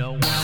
no one.